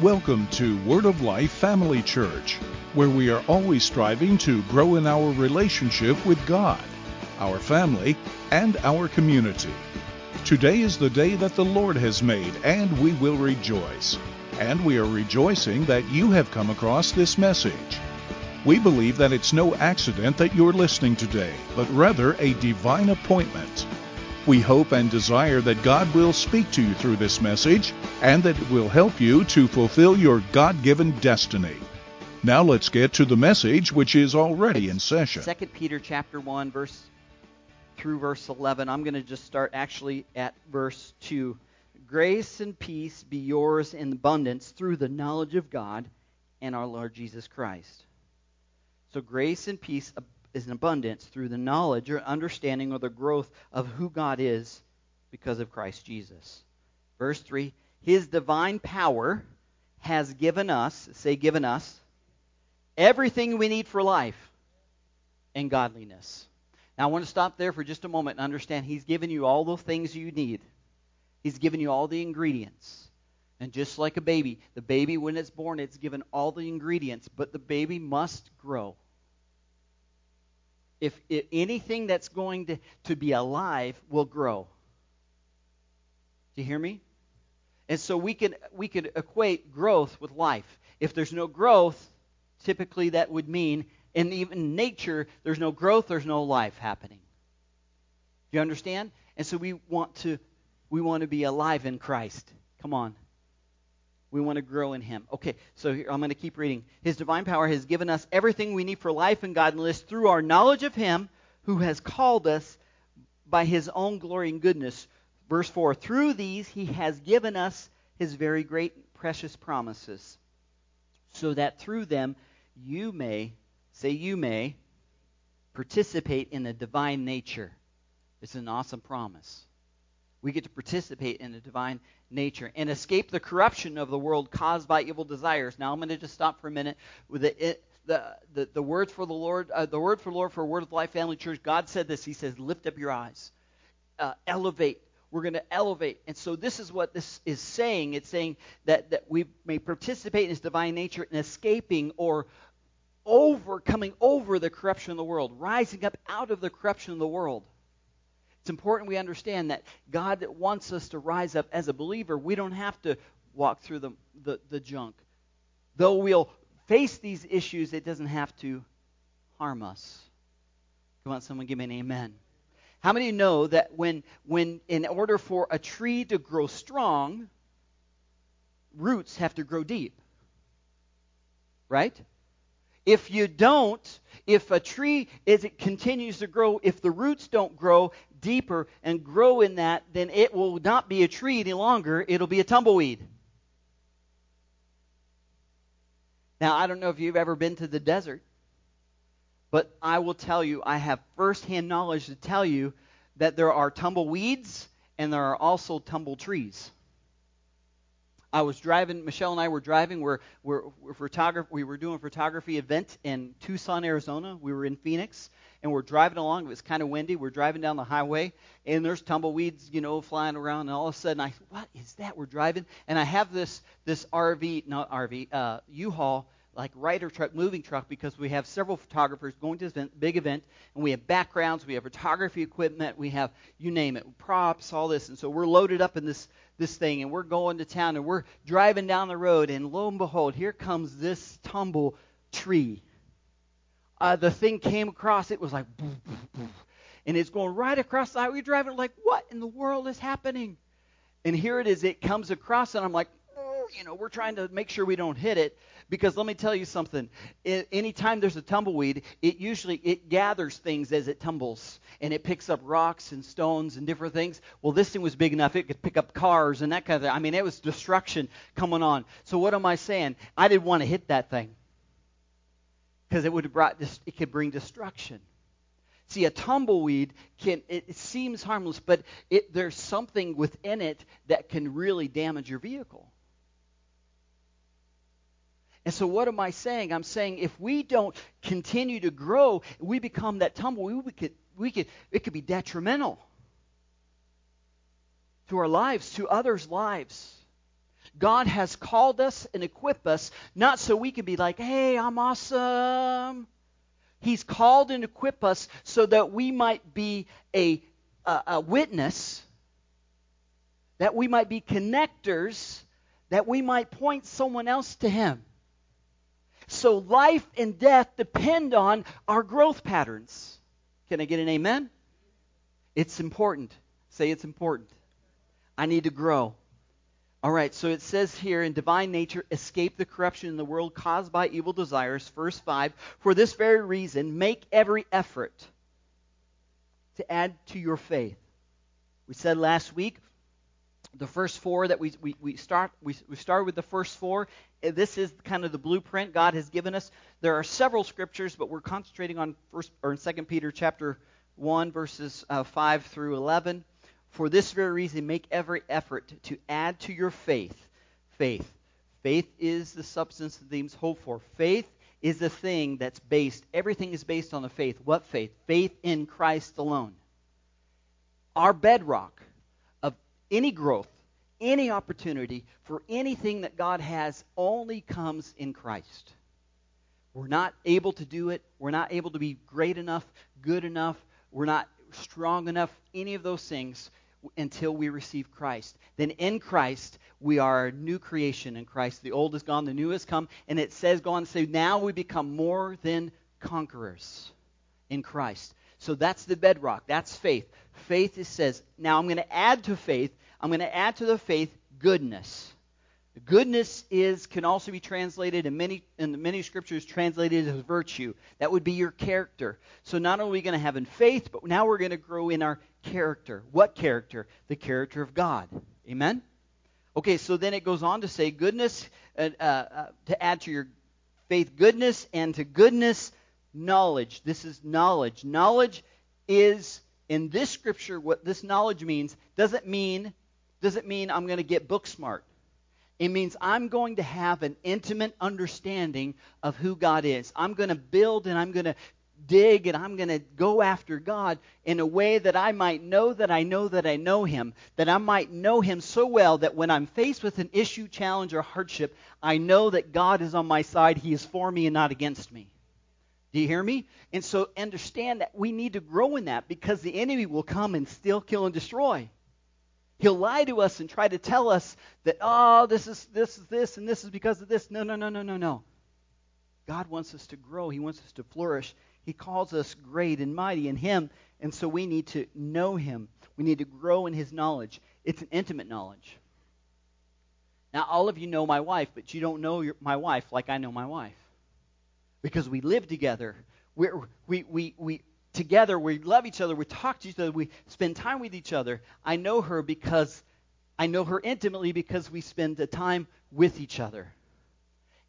Welcome to Word of Life Family Church, where we are always striving to grow in our relationship with God, our family, and our community. Today is the day that the Lord has made, and we will rejoice. And we are rejoicing that you have come across this message. We believe that it's no accident that you're listening today, but rather a divine appointment. We hope and desire that God will speak to you through this message and that it will help you to fulfill your God given destiny. Now let's get to the message which is already in session. 2 Peter chapter 1 verse through verse 11. I'm going to just start actually at verse 2. Grace and peace be yours in abundance through the knowledge of God and our Lord Jesus Christ. So grace and peace is in abundance through the knowledge or understanding or the growth of who God is because of Christ Jesus. Verse 3 His divine power has given us, say, given us, everything we need for life and godliness. Now, I want to stop there for just a moment and understand He's given you all the things you need. He's given you all the ingredients. And just like a baby, the baby, when it's born, it's given all the ingredients, but the baby must grow if, anything that's going to, to be alive will grow. Do you hear me? And so we can we could equate growth with life. If there's no growth, typically that would mean in even nature there's no growth, there's no life happening. Do you understand? And so we want to we want to be alive in Christ. Come on. We want to grow in Him. Okay, so here, I'm going to keep reading. His divine power has given us everything we need for life and godliness through our knowledge of Him who has called us by His own glory and goodness. Verse 4 Through these He has given us His very great precious promises, so that through them you may, say you may, participate in the divine nature. It's an awesome promise. We get to participate in the divine nature and escape the corruption of the world caused by evil desires. Now I'm going to just stop for a minute with the it, the, the, the words for the Lord, uh, the word for the Lord for Word of Life Family Church. God said this. He says, "Lift up your eyes, uh, elevate." We're going to elevate, and so this is what this is saying. It's saying that that we may participate in His divine nature in escaping or overcoming over the corruption of the world, rising up out of the corruption of the world. It's important we understand that God wants us to rise up as a believer. We don't have to walk through the, the, the junk. Though we'll face these issues, it doesn't have to harm us. Come on, someone give me an amen. How many know that when, when in order for a tree to grow strong, roots have to grow deep? Right? If you don't, if a tree as it continues to grow, if the roots don't grow, deeper and grow in that, then it will not be a tree any longer. It'll be a tumbleweed. Now, I don't know if you've ever been to the desert, but I will tell you, I have firsthand knowledge to tell you that there are tumbleweeds and there are also tumble trees. I was driving. Michelle and I were driving. We're we're, we're photograph. We were doing a photography event in Tucson, Arizona. We were in Phoenix, and we're driving along. It was kind of windy. We're driving down the highway, and there's tumbleweeds, you know, flying around. And all of a sudden, I, what is that? We're driving, and I have this this RV, not RV, uh, U-Haul like writer truck, moving truck, because we have several photographers going to this event, big event, and we have backgrounds, we have photography equipment, we have you name it, props, all this, and so we're loaded up in this this thing, and we're going to town, and we're driving down the road, and lo and behold, here comes this tumble tree. Uh, the thing came across, it was like, boof, boof, boof, and it's going right across the highway. We're driving, like, what in the world is happening? And here it is, it comes across, and I'm like, you know, we're trying to make sure we don't hit it. Because let me tell you something. It, anytime there's a tumbleweed, it usually it gathers things as it tumbles, and it picks up rocks and stones and different things. Well, this thing was big enough it could pick up cars and that kind of thing. I mean, it was destruction coming on. So what am I saying? I didn't want to hit that thing because it would have brought it could bring destruction. See, a tumbleweed can it, it seems harmless, but it, there's something within it that can really damage your vehicle. And so, what am I saying? I'm saying if we don't continue to grow, we become that tumbleweed. We could, we could, it could be detrimental to our lives, to others' lives. God has called us and equipped us not so we can be like, hey, I'm awesome. He's called and equipped us so that we might be a, a, a witness, that we might be connectors, that we might point someone else to Him. So life and death depend on our growth patterns. Can I get an amen? It's important. Say it's important. I need to grow. All right, so it says here in divine nature, escape the corruption in the world caused by evil desires. Verse 5 For this very reason, make every effort to add to your faith. We said last week, the first four that we, we, we start we, we start with the first four this is kind of the blueprint god has given us there are several scriptures but we're concentrating on first or in second peter chapter 1 verses uh, 5 through 11 for this very reason, make every effort to add to your faith faith. Faith is the substance of things hoped for. Faith is the thing that's based, everything is based on the faith. What faith? Faith in Christ alone. Our bedrock of any growth, any opportunity for anything that God has only comes in Christ. We're not able to do it. We're not able to be great enough, good enough. We're not strong enough, any of those things until we receive Christ. Then in Christ, we are a new creation in Christ. The old is gone, the new has come. And it says, go on to say, now we become more than conquerors in Christ. So that's the bedrock. That's faith. Faith is, says, now I'm going to add to faith, I'm going to add to the faith goodness. Goodness is can also be translated in many in many scriptures translated as virtue. That would be your character. So not only are we going to have in faith, but now we're going to grow in our character. What character? The character of God. Amen. Okay, so then it goes on to say goodness uh, uh, to add to your faith goodness and to goodness knowledge. This is knowledge. Knowledge is in this scripture what this knowledge means doesn't mean doesn't mean I'm going to get book smart. It means I'm going to have an intimate understanding of who God is. I'm going to build and I'm going to dig and I'm going to go after God in a way that I might know that I know that I know Him, that I might know Him so well that when I'm faced with an issue, challenge, or hardship, I know that God is on my side. He is for me and not against me. Do you hear me? And so understand that we need to grow in that because the enemy will come and steal, kill, and destroy. He'll lie to us and try to tell us that, oh, this is this is this and this is because of this. No, no, no, no, no, no. God wants us to grow. He wants us to flourish. He calls us great and mighty in Him, and so we need to know Him. We need to grow in His knowledge. It's an intimate knowledge. Now, all of you know my wife, but you don't know your, my wife like I know my wife. Because we live together. We're, we, we, we, together, we love each other, we talk to each other, we spend time with each other. I know her because I know her intimately because we spend the time with each other.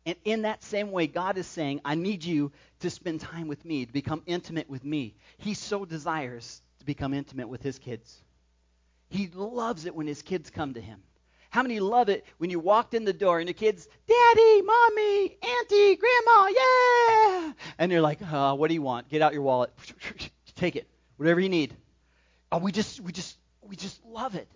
And in that same way, God is saying, I need you to spend time with me, to become intimate with me. He so desires to become intimate with his kids. He loves it when his kids come to him. How many love it when you walked in the door and the kids, Daddy, Mommy, Auntie, Grandma, yeah! And they're like, uh, what do you want? Get out your wallet. Take it. Whatever you need. Oh, we just we just we just love it.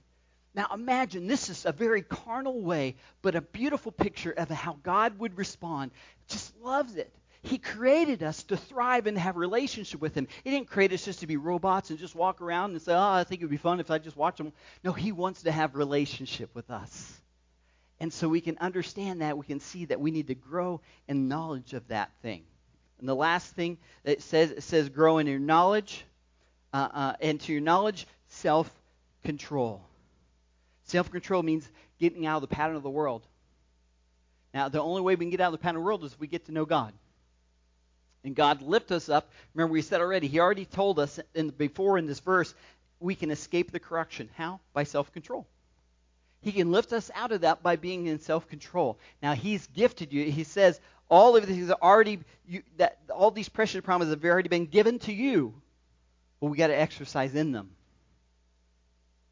Now imagine this is a very carnal way, but a beautiful picture of how God would respond. Just loves it. He created us to thrive and have relationship with Him. He didn't create us just to be robots and just walk around and say, oh, I think it would be fun if I just watch them. No, He wants to have relationship with us. And so we can understand that. We can see that we need to grow in knowledge of that thing. And the last thing that it says, it says grow in your knowledge, uh, uh, and to your knowledge, self-control. Self-control means getting out of the pattern of the world. Now, the only way we can get out of the pattern of the world is if we get to know God and God lift us up. Remember, we said already, He already told us in, before in this verse, we can escape the corruption. How? By self control. He can lift us out of that by being in self control. Now, He's gifted you. He says, all of these are already, you, that all these precious promises have already been given to you, but we got to exercise in them.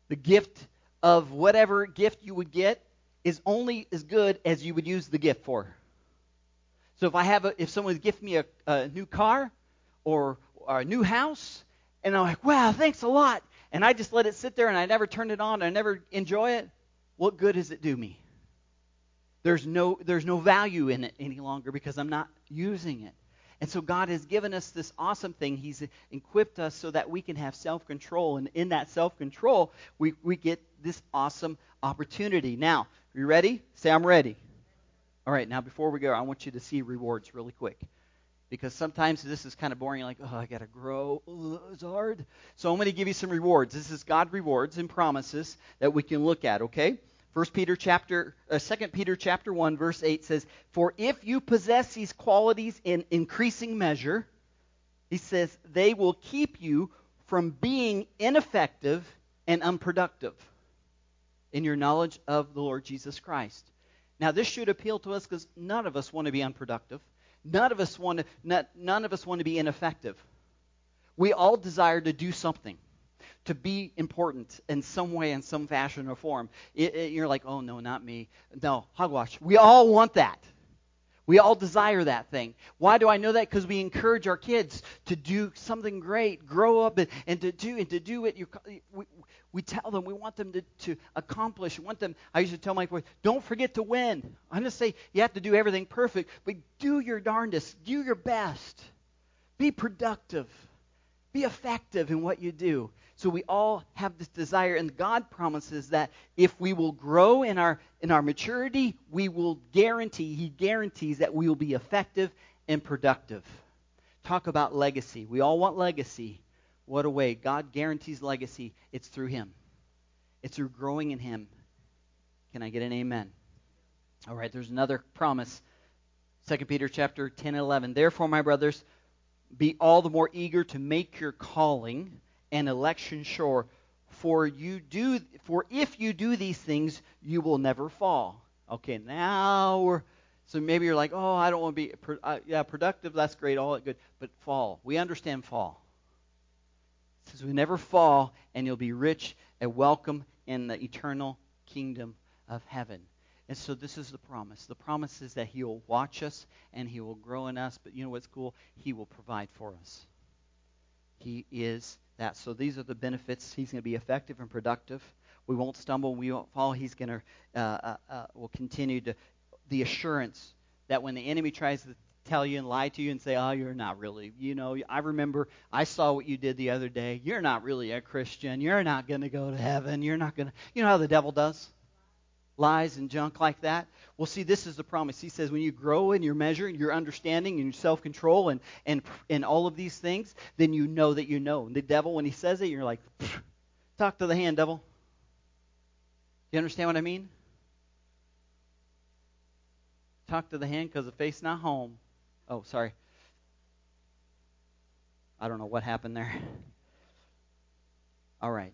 The gift of whatever gift you would get is only as good as you would use the gift for. So if I have a, if someone gift me a, a new car or, or a new house, and I'm like, wow, thanks a lot, and I just let it sit there and I never turn it on, I never enjoy it, what good does it do me? there's no there's no value in it any longer because I'm not using it. And so God has given us this awesome thing. He's equipped us so that we can have self-control. And in that self-control, we, we get this awesome opportunity. Now, are you ready? Say, I'm ready. All right, now before we go, I want you to see rewards really quick. Because sometimes this is kind of boring. Like, oh, I got to grow. Hard. So I'm going to give you some rewards. This is God rewards and promises that we can look at, okay? First Peter chapter, uh, 2 Peter chapter 1, verse 8 says, For if you possess these qualities in increasing measure, he says, they will keep you from being ineffective and unproductive in your knowledge of the Lord Jesus Christ. Now, this should appeal to us because none of us want to be unproductive. None of us want to, not, none of us want to be ineffective. We all desire to do something to be important in some way, in some fashion or form. It, it, you're like, oh, no, not me. No, hogwash. We all want that. We all desire that thing. Why do I know that? Because we encourage our kids to do something great, grow up, and, and to do and to do it. You, we, we tell them we want them to, to accomplish. We want them. I used to tell my boys, don't forget to win. I'm to say you have to do everything perfect, but do your darndest. Do your best. Be productive. Be effective in what you do. So we all have this desire, and God promises that if we will grow in our in our maturity, we will guarantee, He guarantees that we will be effective and productive. Talk about legacy. We all want legacy. What a way. God guarantees legacy. It's through Him. It's through growing in Him. Can I get an amen? All right, there's another promise. 2 Peter chapter 10 and 11. Therefore, my brothers, be all the more eager to make your calling and election sure. For you do for if you do these things, you will never fall. Okay, now we're so maybe you're like, oh, I don't want to be uh, yeah productive. That's great, all good, but fall. We understand fall. It says we never fall, and you'll be rich and welcome in the eternal kingdom of heaven. And so this is the promise. The promise is that He will watch us and He will grow in us. But you know what's cool? He will provide for us. He is that. So these are the benefits. He's going to be effective and productive. We won't stumble. We won't fall. He's going to uh, uh, uh, will continue to the assurance that when the enemy tries to tell you and lie to you and say, "Oh, you're not really," you know, I remember I saw what you did the other day. You're not really a Christian. You're not going to go to heaven. You're not going to. You know how the devil does lies and junk like that. Well, see, this is the promise. He says when you grow in your measure, and your understanding, and your self control, and, and, and all of these things, then you know that you know. And the devil, when he says it, you're like, talk to the hand, devil. Do you understand what I mean? Talk to the hand because the face not home. Oh, sorry. I don't know what happened there. All right.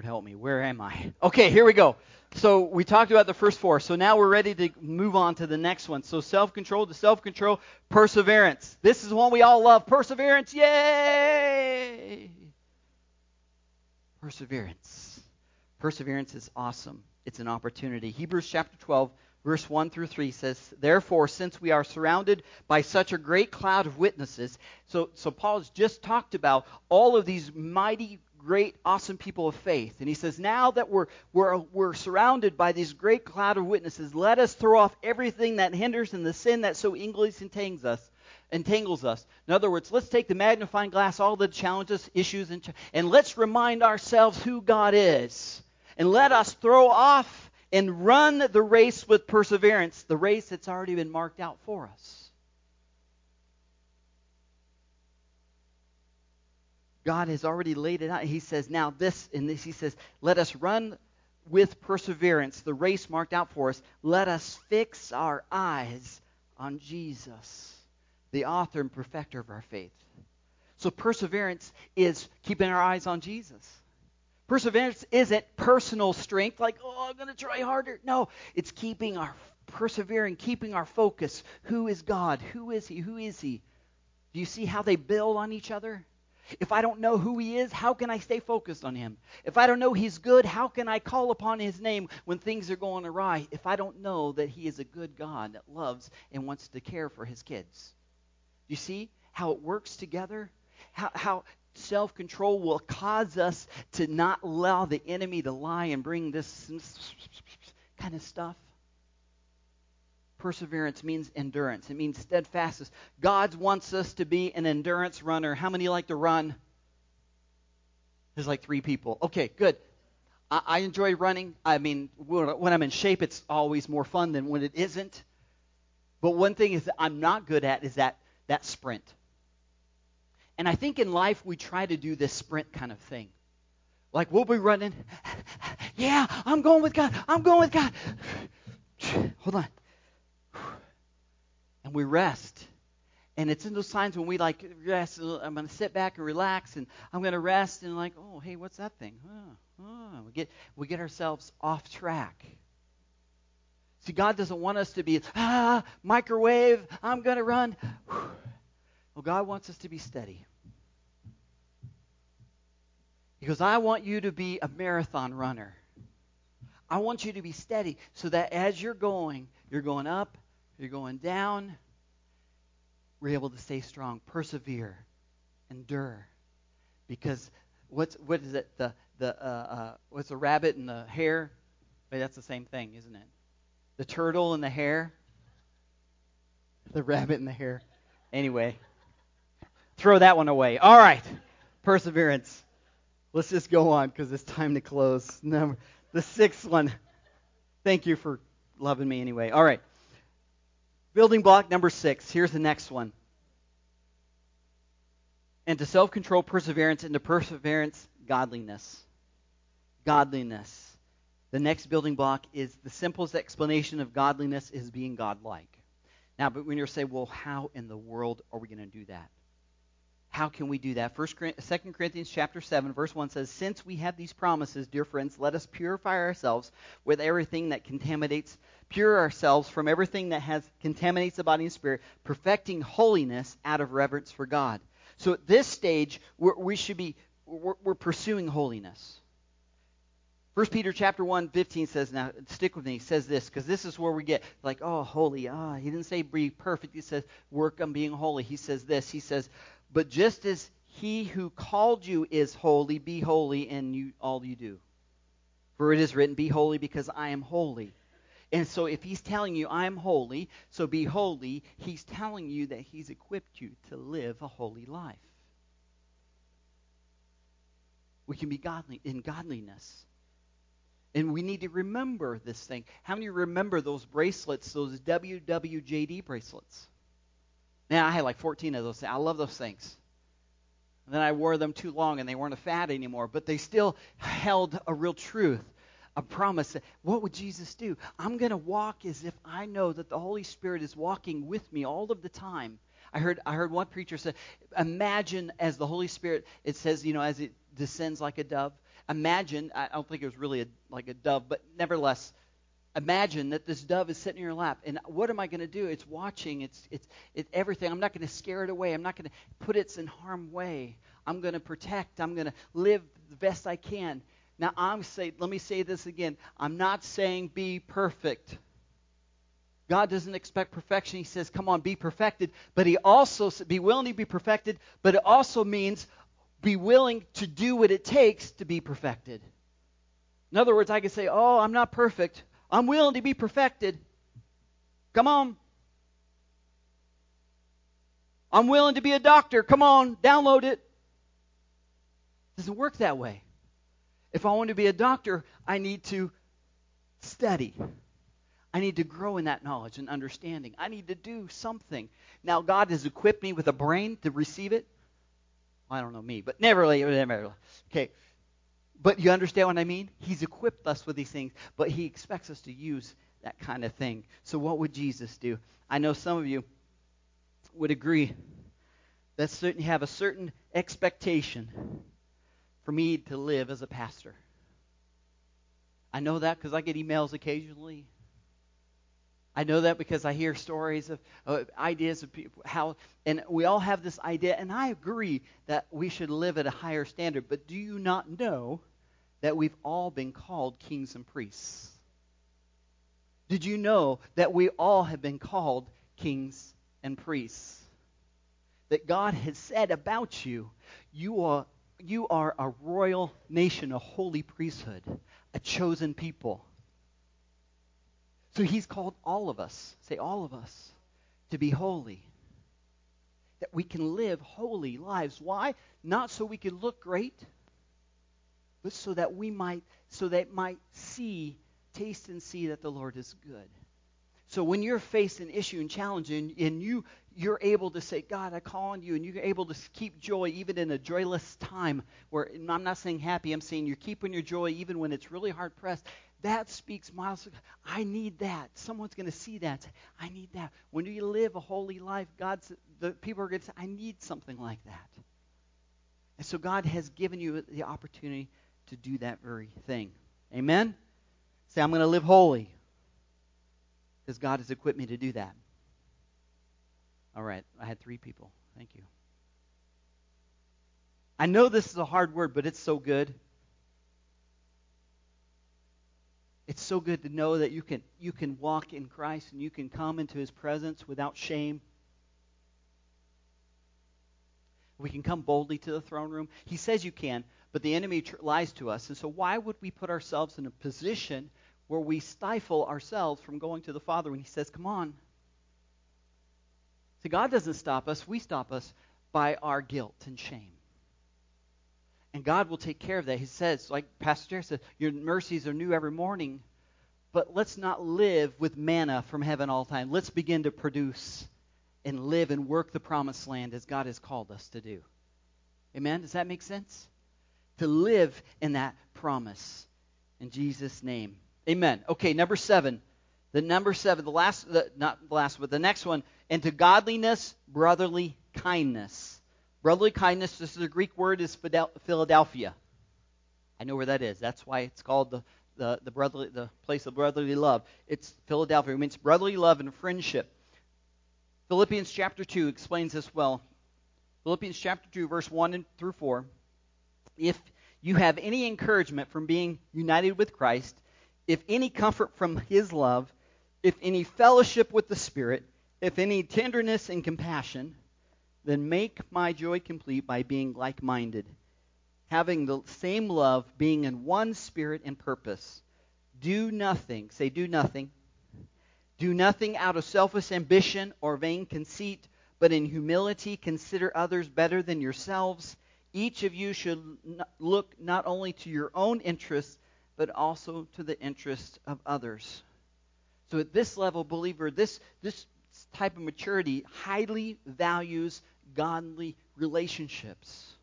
Lord help me. Where am I? Okay, here we go. So we talked about the first four. So now we're ready to move on to the next one. So self control to self control, perseverance. This is one we all love. Perseverance. Yay! Perseverance. Perseverance is awesome. It's an opportunity. Hebrews chapter 12, verse 1 through 3 says, Therefore, since we are surrounded by such a great cloud of witnesses, so, so Paul has just talked about all of these mighty great, awesome people of faith. And he says, now that we're, we're, we're surrounded by this great cloud of witnesses, let us throw off everything that hinders and the sin that so entangles us. Entangles us. In other words, let's take the magnifying glass, all the challenges, issues, and, and let's remind ourselves who God is. And let us throw off and run the race with perseverance, the race that's already been marked out for us. God has already laid it out. He says, now this and this, he says, let us run with perseverance the race marked out for us. Let us fix our eyes on Jesus, the author and perfecter of our faith. So perseverance is keeping our eyes on Jesus. Perseverance isn't personal strength, like, oh, I'm going to try harder. No, it's keeping our persevering, keeping our focus. Who is God? Who is He? Who is He? Do you see how they build on each other? If I don't know who he is, how can I stay focused on him? If I don't know he's good, how can I call upon his name when things are going awry? If I don't know that he is a good God that loves and wants to care for his kids. You see how it works together? How, how self control will cause us to not allow the enemy to lie and bring this kind of stuff. Perseverance means endurance. It means steadfastness. God wants us to be an endurance runner. How many like to run? There's like three people. Okay, good. I, I enjoy running. I mean, when I'm in shape, it's always more fun than when it isn't. But one thing is that I'm not good at is that that sprint. And I think in life we try to do this sprint kind of thing. Like we'll be running. yeah, I'm going with God. I'm going with God. Hold on. And we rest. And it's in those times when we like rest. I'm going to sit back and relax, and I'm going to rest, and like, oh, hey, what's that thing? Oh, oh. We get we get ourselves off track. See, God doesn't want us to be ah microwave. I'm going to run. Well, God wants us to be steady. He goes, I want you to be a marathon runner. I want you to be steady so that as you're going, you're going up, you're going down, we're able to stay strong, persevere, endure. Because what's what is it? The the uh, uh, what's the rabbit and the hare? That's the same thing, isn't it? The turtle and the hare. The rabbit and the hare. Anyway, throw that one away. All right, perseverance. Let's just go on because it's time to close. Number the sixth one. Thank you for loving me anyway. All right. Building block number six. Here's the next one. And to self control, perseverance, and to perseverance, godliness. Godliness. The next building block is the simplest explanation of godliness is being godlike. Now, but when you're saying, well, how in the world are we going to do that? How can we do that? First, 2 Corinthians chapter 7, verse 1 says, Since we have these promises, dear friends, let us purify ourselves with everything that contaminates, pure ourselves from everything that has contaminates the body and spirit, perfecting holiness out of reverence for God. So at this stage, we're, we should be we're, we're pursuing holiness. 1 Peter chapter 1, 15 says, now stick with me, says this, because this is where we get like, oh, holy. Ah, he didn't say be perfect. He says, work on being holy. He says this. He says, but just as he who called you is holy, be holy in you, all you do. For it is written, Be holy because I am holy. And so if he's telling you, I'm holy, so be holy, he's telling you that he's equipped you to live a holy life. We can be godly in godliness. And we need to remember this thing. How many remember those bracelets, those WWJD bracelets? Man, I had like 14 of those. I love those things. And then I wore them too long and they weren't a fad anymore, but they still held a real truth, a promise. What would Jesus do? I'm going to walk as if I know that the Holy Spirit is walking with me all of the time. I heard I heard one preacher say, imagine as the Holy Spirit, it says, you know, as it descends like a dove. Imagine, I don't think it was really a, like a dove, but nevertheless, imagine that this dove is sitting in your lap and what am i going to do? It's watching it's it's everything. I'm not going to scare it away. I'm not going to put it in harm way. I'm going to protect. I'm going to live the best i can. Now i'm say let me say this again. I'm not saying be perfect. God doesn't expect perfection. He says come on be perfected. But he also be willing to be perfected but it also means be willing to do what it takes to be perfected. In other words i can say oh i'm not perfect I'm willing to be perfected. Come on. I'm willing to be a doctor. Come on, download it. it doesn't work that way. If I want to be a doctor, I need to study. I need to grow in that knowledge and understanding. I need to do something. Now, God has equipped me with a brain to receive it. I don't know me, but never, never. Okay, but you understand what I mean? He's equipped us with these things, but he expects us to use that kind of thing. So, what would Jesus do? I know some of you would agree that you have a certain expectation for me to live as a pastor. I know that because I get emails occasionally. I know that because I hear stories of uh, ideas of people how, and we all have this idea, and I agree that we should live at a higher standard. But do you not know that we've all been called kings and priests? Did you know that we all have been called kings and priests? That God has said about you, you are, you are a royal nation, a holy priesthood, a chosen people. So he's called all of us, say all of us, to be holy. That we can live holy lives. Why? Not so we can look great, but so that we might so that might see, taste and see that the Lord is good. So when you're faced an issue and challenge and, and you you're able to say, God, I call on you, and you're able to keep joy even in a joyless time where I'm not saying happy, I'm saying you're keeping your joy even when it's really hard pressed. That speaks miles. I need that. Someone's going to see that. I need that. When you live a holy life, God's the people are going to say, I need something like that. And so God has given you the opportunity to do that very thing. Amen? Say, I'm going to live holy because God has equipped me to do that. All right, I had three people. Thank you. I know this is a hard word, but it's so good. It's so good to know that you can you can walk in Christ and you can come into his presence without shame. We can come boldly to the throne room. He says you can, but the enemy tr- lies to us. And so why would we put ourselves in a position where we stifle ourselves from going to the Father when He says, Come on. See, God doesn't stop us, we stop us by our guilt and shame. And God will take care of that. He says, like Pastor Jerry said, Your mercies are new every morning. But let's not live with manna from heaven all the time. Let's begin to produce and live and work the promised land as God has called us to do. Amen? Does that make sense? To live in that promise. In Jesus' name. Amen. Okay, number seven. The number seven, the last, the, not the last, but the next one. And to godliness, brotherly kindness. Brotherly kindness, this is a Greek word, is Philadelphia. I know where that is. That's why it's called the, the, the, brotherly, the place of brotherly love. It's Philadelphia. It means brotherly love and friendship. Philippians chapter 2 explains this well. Philippians chapter 2, verse 1 through 4. If you have any encouragement from being united with Christ, if any comfort from his love, if any fellowship with the Spirit, if any tenderness and compassion, then make my joy complete by being like minded, having the same love, being in one spirit and purpose. Do nothing, say, do nothing. Do nothing out of selfish ambition or vain conceit, but in humility consider others better than yourselves. Each of you should look not only to your own interests, but also to the interests of others. So at this level, believer, this, this type of maturity highly values godly relationships.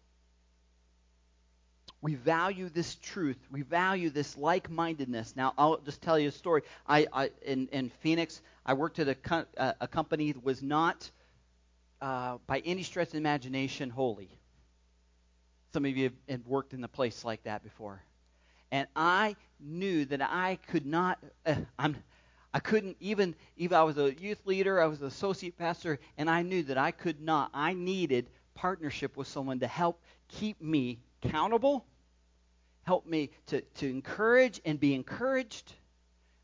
We value this truth. We value this like-mindedness. Now, I'll just tell you a story. I, I in, in Phoenix, I worked at a, co- a company that was not, uh, by any stretch of imagination, holy. Some of you have worked in a place like that before and I knew that I could not. Uh, I'm. I couldn't even. Even I was a youth leader. I was an associate pastor, and I knew that I could not. I needed partnership with someone to help keep me accountable, help me to to encourage and be encouraged.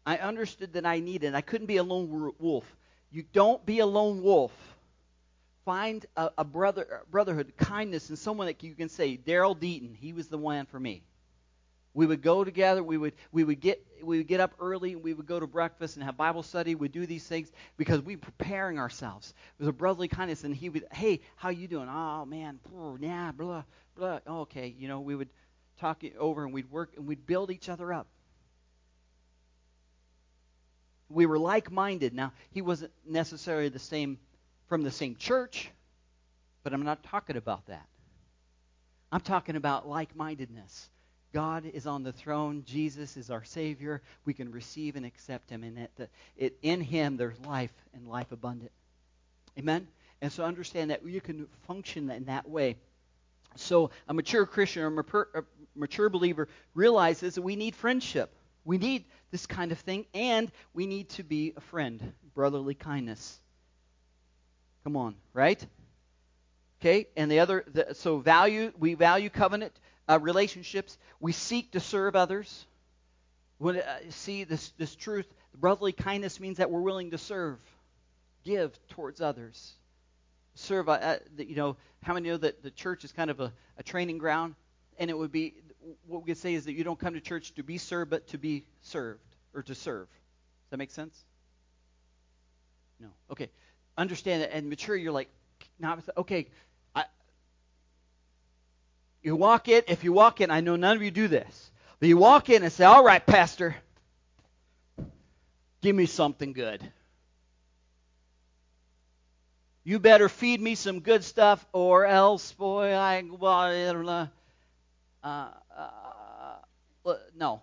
I understood that I needed. I couldn't be a lone wolf. You don't be a lone wolf. Find a, a brother, a brotherhood, kindness, and someone that you can say, Daryl Deaton, he was the one for me. We would go together. We would we would get we would get up early and we would go to breakfast and have Bible study. We'd do these things because we were preparing ourselves. It was a brotherly kindness, and he would, hey, how you doing? Oh man, yeah, blah blah. Oh, okay, you know, we would talk it over and we'd work and we'd build each other up. We were like-minded. Now he wasn't necessarily the same from the same church, but I'm not talking about that. I'm talking about like-mindedness God is on the throne. Jesus is our Savior. We can receive and accept Him, and it, it, in Him there's life and life abundant. Amen? And so understand that you can function in that way. So a mature Christian or a mature believer realizes that we need friendship. We need this kind of thing, and we need to be a friend, brotherly kindness. Come on, right? Okay, and the other, the, so value, we value covenant uh, relationships. We seek to serve others. We uh, see this, this truth. Brotherly kindness means that we're willing to serve, give towards others. Serve, uh, uh you know, how many know that the church is kind of a, a training ground? And it would be, what we could say is that you don't come to church to be served, but to be served, or to serve. Does that make sense? No. Okay. Understand it and mature. You're like, not okay. I, you walk in. If you walk in, I know none of you do this, but you walk in and say, "All right, Pastor, give me something good." You better feed me some good stuff, or else, boy, I well, I don't know. Uh, uh, no,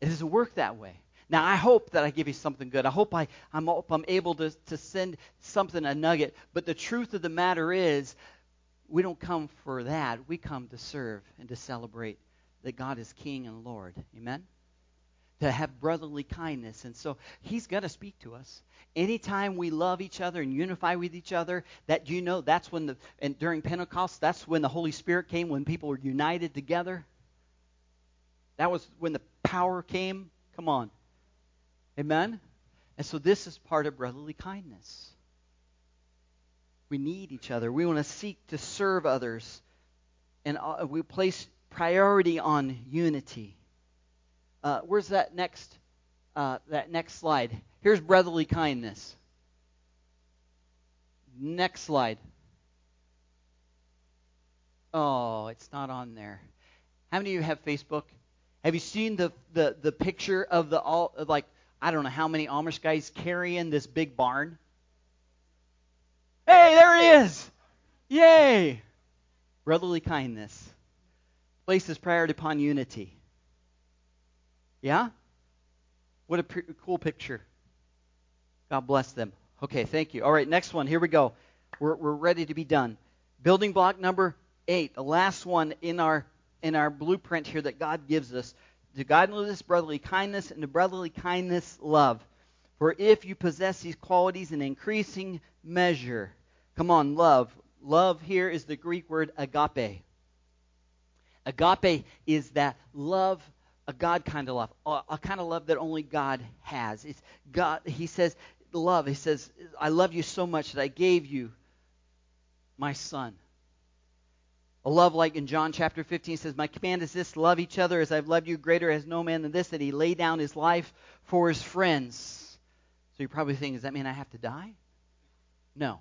it doesn't work that way. Now, I hope that I give you something good. I hope I, I'm, I'm able to, to send something, a nugget. But the truth of the matter is, we don't come for that. We come to serve and to celebrate that God is King and Lord. Amen? To have brotherly kindness. And so He's going to speak to us. Anytime we love each other and unify with each other, that you know that's when the and during Pentecost, that's when the Holy Spirit came, when people were united together. That was when the power came. Come on. Amen? And so this is part of brotherly kindness. We need each other. We want to seek to serve others. And uh, we place priority on unity. Uh, where's that next uh, that next slide? Here's brotherly kindness. Next slide. Oh, it's not on there. How many of you have Facebook? Have you seen the the, the picture of the all like I don't know how many Amish guys carrying this big barn? Hey, there he is! Yay! Brotherly kindness places priority upon unity. Yeah? What a cool picture. God bless them. Okay, thank you. All right, next one. Here we go. We're, we're ready to be done. Building block number eight, the last one in our in our blueprint here that God gives us. To godliness, brotherly kindness, and to brotherly kindness, love. For if you possess these qualities in increasing measure, come on, love. Love here is the Greek word agape. Agape is that love, a God kind of love, a, kind of love that only God has. It's God. He says, love. He says, I love you so much that I gave you my son. A love like in John chapter 15 says, My command is this love each other as I've loved you. Greater has no man than this, that he lay down his life for his friends. So you're probably thinking, Does that mean I have to die? No.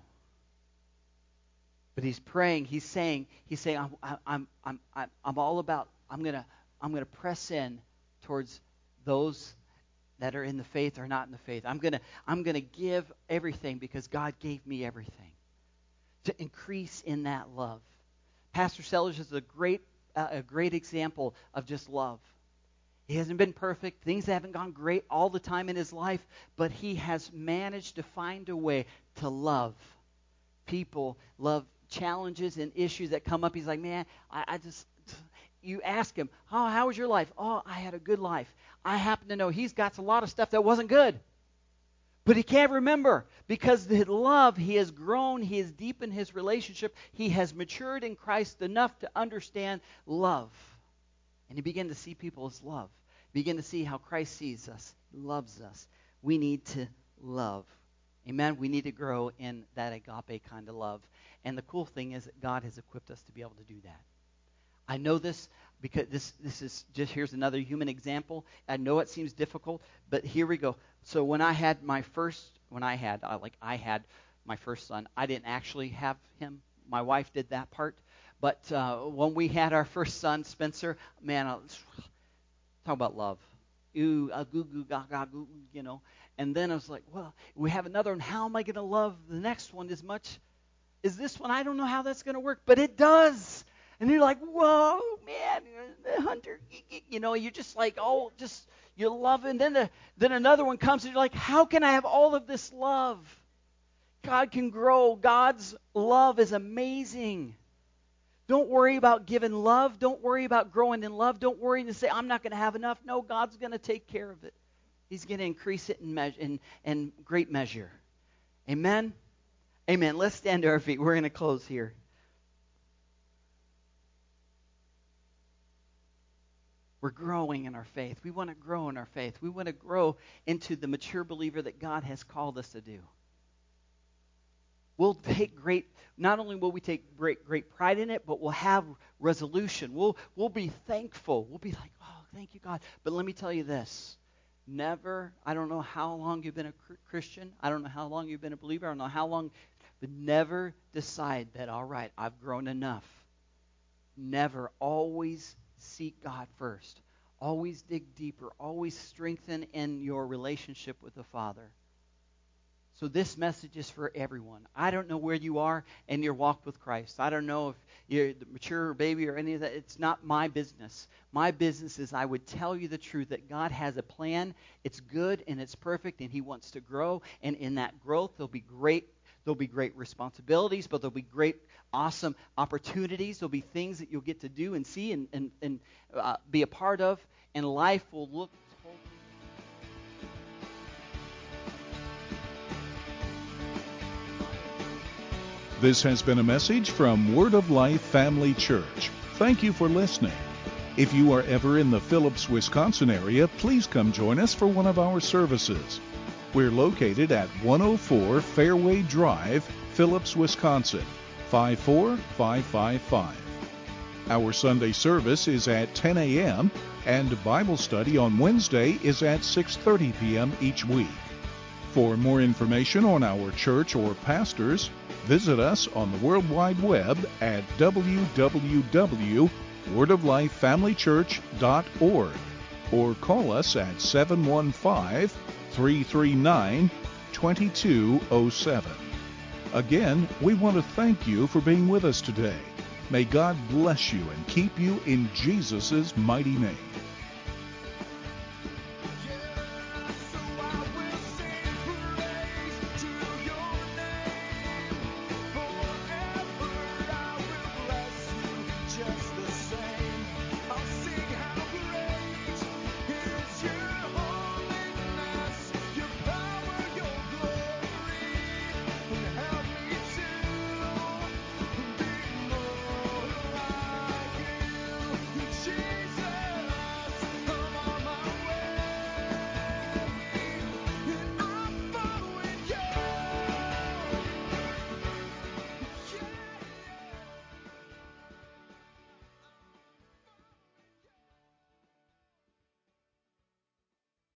But he's praying, he's saying, he's saying, I'm, I'm, I'm, I'm, I'm all about, I'm going to I'm to press in towards those that are in the faith or not in the faith. I'm going to I'm going to give everything because God gave me everything to increase in that love. Pastor Sellers is a great, uh, a great example of just love. He hasn't been perfect. Things haven't gone great all the time in his life, but he has managed to find a way to love people, love challenges and issues that come up. He's like, man, I, I just, you ask him, oh, how was your life? Oh, I had a good life. I happen to know he's got a lot of stuff that wasn't good. But he can't remember because the love, he has grown, he has deepened his relationship, he has matured in Christ enough to understand love. And he began to see people as love. Begin to see how Christ sees us, loves us. We need to love. Amen. We need to grow in that agape kind of love. And the cool thing is that God has equipped us to be able to do that. I know this because this this is just here's another human example. I know it seems difficult, but here we go. So when I had my first, when I had, uh, like I had my first son, I didn't actually have him. My wife did that part. But uh, when we had our first son, Spencer, man, uh, talk about love. Ooh, uh, goo goo gaga goo, you know. And then I was like, well, we have another one. How am I going to love the next one as much as this one? I don't know how that's going to work, but it does. And you're like, whoa, man, hunter, you know, you're just like, oh, just you love. And then, the, then another one comes and you're like, how can I have all of this love? God can grow. God's love is amazing. Don't worry about giving love. Don't worry about growing in love. Don't worry to say, I'm not going to have enough. No, God's going to take care of it. He's going to increase it in, in, in great measure. Amen? Amen. Let's stand to our feet. We're going to close here. We're growing in our faith. We want to grow in our faith. We want to grow into the mature believer that God has called us to do. We'll take great, not only will we take great, great pride in it, but we'll have resolution. We'll, we'll be thankful. We'll be like, oh, thank you, God. But let me tell you this Never, I don't know how long you've been a Christian. I don't know how long you've been a believer. I don't know how long, but never decide that, all right, I've grown enough. Never. Always seek God first. Always dig deeper. Always strengthen in your relationship with the Father. So this message is for everyone. I don't know where you are in your walk with Christ. I don't know if you're the mature baby or any of that. It's not my business. My business is I would tell you the truth that God has a plan. It's good and it's perfect and he wants to grow and in that growth there'll be great there'll be great responsibilities, but there'll be great awesome opportunities. There'll be things that you'll get to do and see and, and, and uh, be a part of and life will look This has been a message from Word of Life Family Church. Thank you for listening. If you are ever in the Phillips, Wisconsin area, please come join us for one of our services. We're located at 104 Fairway Drive, Phillips, Wisconsin, 54555. Our Sunday service is at 10 a.m. and Bible study on Wednesday is at 6:30 p.m. each week. For more information on our church or pastors, Visit us on the World Wide Web at www.wordoflifefamilychurch.org or call us at 715 339 2207. Again, we want to thank you for being with us today. May God bless you and keep you in Jesus' mighty name.